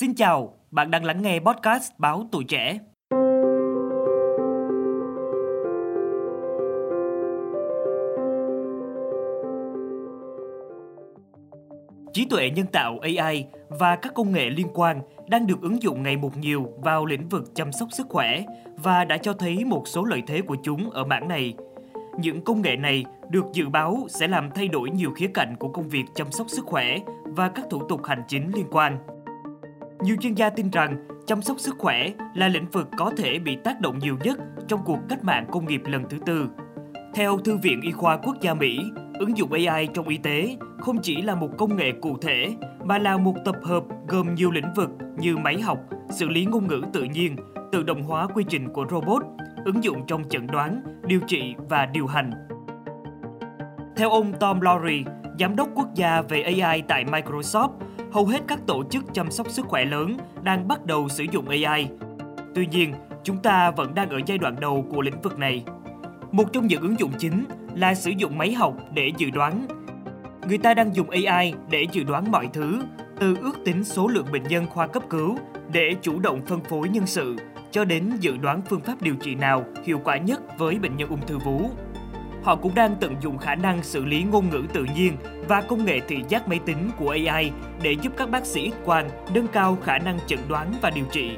Xin chào, bạn đang lắng nghe podcast Báo Tuổi Trẻ. Trí tuệ nhân tạo AI và các công nghệ liên quan đang được ứng dụng ngày một nhiều vào lĩnh vực chăm sóc sức khỏe và đã cho thấy một số lợi thế của chúng ở mảng này. Những công nghệ này được dự báo sẽ làm thay đổi nhiều khía cạnh của công việc chăm sóc sức khỏe và các thủ tục hành chính liên quan. Nhiều chuyên gia tin rằng chăm sóc sức khỏe là lĩnh vực có thể bị tác động nhiều nhất trong cuộc cách mạng công nghiệp lần thứ tư. Theo Thư viện Y khoa Quốc gia Mỹ, ứng dụng AI trong y tế không chỉ là một công nghệ cụ thể mà là một tập hợp gồm nhiều lĩnh vực như máy học, xử lý ngôn ngữ tự nhiên, tự động hóa quy trình của robot, ứng dụng trong chẩn đoán, điều trị và điều hành. Theo ông Tom Lowry, giám đốc quốc gia về AI tại Microsoft, hầu hết các tổ chức chăm sóc sức khỏe lớn đang bắt đầu sử dụng AI. Tuy nhiên, chúng ta vẫn đang ở giai đoạn đầu của lĩnh vực này. Một trong những ứng dụng chính là sử dụng máy học để dự đoán. Người ta đang dùng AI để dự đoán mọi thứ, từ ước tính số lượng bệnh nhân khoa cấp cứu để chủ động phân phối nhân sự cho đến dự đoán phương pháp điều trị nào hiệu quả nhất với bệnh nhân ung thư vú. Họ cũng đang tận dụng khả năng xử lý ngôn ngữ tự nhiên và công nghệ thị giác máy tính của AI để giúp các bác sĩ quan nâng cao khả năng chẩn đoán và điều trị.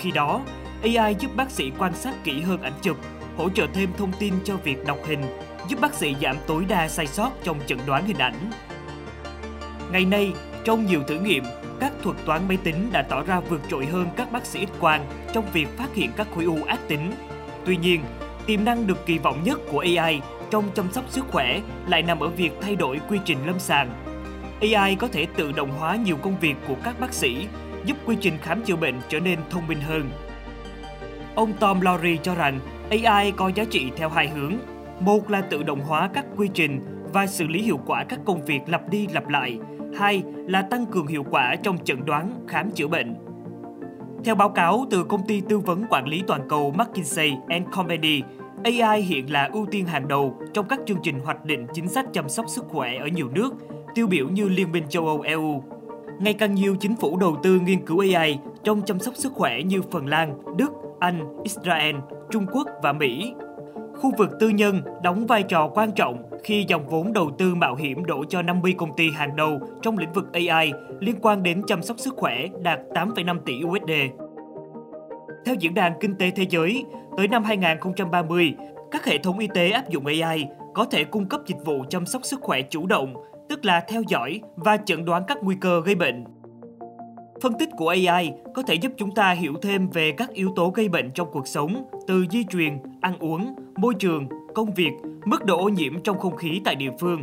Khi đó, AI giúp bác sĩ quan sát kỹ hơn ảnh chụp, hỗ trợ thêm thông tin cho việc đọc hình, giúp bác sĩ giảm tối đa sai sót trong chẩn đoán hình ảnh. Ngày nay, trong nhiều thử nghiệm, các thuật toán máy tính đã tỏ ra vượt trội hơn các bác sĩ X quang trong việc phát hiện các khối u ác tính. Tuy nhiên, tiềm năng được kỳ vọng nhất của AI trong chăm sóc sức khỏe lại nằm ở việc thay đổi quy trình lâm sàng. AI có thể tự động hóa nhiều công việc của các bác sĩ, giúp quy trình khám chữa bệnh trở nên thông minh hơn. Ông Tom Lowry cho rằng AI có giá trị theo hai hướng. Một là tự động hóa các quy trình và xử lý hiệu quả các công việc lặp đi lặp lại. Hai là tăng cường hiệu quả trong chẩn đoán, khám chữa bệnh. Theo báo cáo từ công ty tư vấn quản lý toàn cầu McKinsey Company, AI hiện là ưu tiên hàng đầu trong các chương trình hoạch định chính sách chăm sóc sức khỏe ở nhiều nước, tiêu biểu như Liên minh châu Âu EU. Ngày càng nhiều chính phủ đầu tư nghiên cứu AI trong chăm sóc sức khỏe như Phần Lan, Đức, Anh, Israel, Trung Quốc và Mỹ. Khu vực tư nhân đóng vai trò quan trọng khi dòng vốn đầu tư mạo hiểm đổ cho 50 công ty hàng đầu trong lĩnh vực AI liên quan đến chăm sóc sức khỏe đạt 8,5 tỷ USD. Theo Diễn đàn Kinh tế Thế giới, tới năm 2030, các hệ thống y tế áp dụng AI có thể cung cấp dịch vụ chăm sóc sức khỏe chủ động, tức là theo dõi và chẩn đoán các nguy cơ gây bệnh. Phân tích của AI có thể giúp chúng ta hiểu thêm về các yếu tố gây bệnh trong cuộc sống, từ di truyền, ăn uống, môi trường, công việc, mức độ ô nhiễm trong không khí tại địa phương.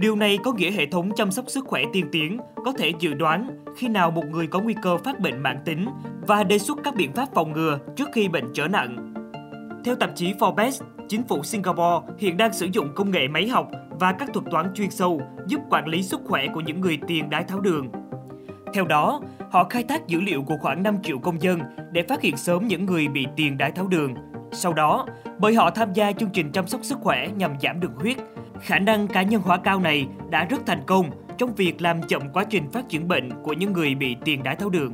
Điều này có nghĩa hệ thống chăm sóc sức khỏe tiên tiến có thể dự đoán khi nào một người có nguy cơ phát bệnh mãn tính và đề xuất các biện pháp phòng ngừa trước khi bệnh trở nặng. Theo tạp chí Forbes, chính phủ Singapore hiện đang sử dụng công nghệ máy học và các thuật toán chuyên sâu giúp quản lý sức khỏe của những người tiền đái tháo đường. Theo đó, họ khai thác dữ liệu của khoảng 5 triệu công dân để phát hiện sớm những người bị tiền đái tháo đường. Sau đó, bởi họ tham gia chương trình chăm sóc sức khỏe nhằm giảm đường huyết, khả năng cá nhân hóa cao này đã rất thành công trong việc làm chậm quá trình phát triển bệnh của những người bị tiền đái tháo đường.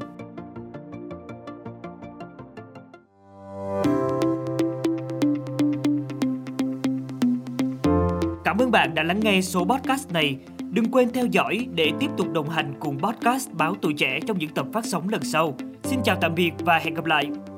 Cảm ơn bạn đã lắng nghe số podcast này. Đừng quên theo dõi để tiếp tục đồng hành cùng podcast Báo Tuổi Trẻ trong những tập phát sóng lần sau. Xin chào tạm biệt và hẹn gặp lại!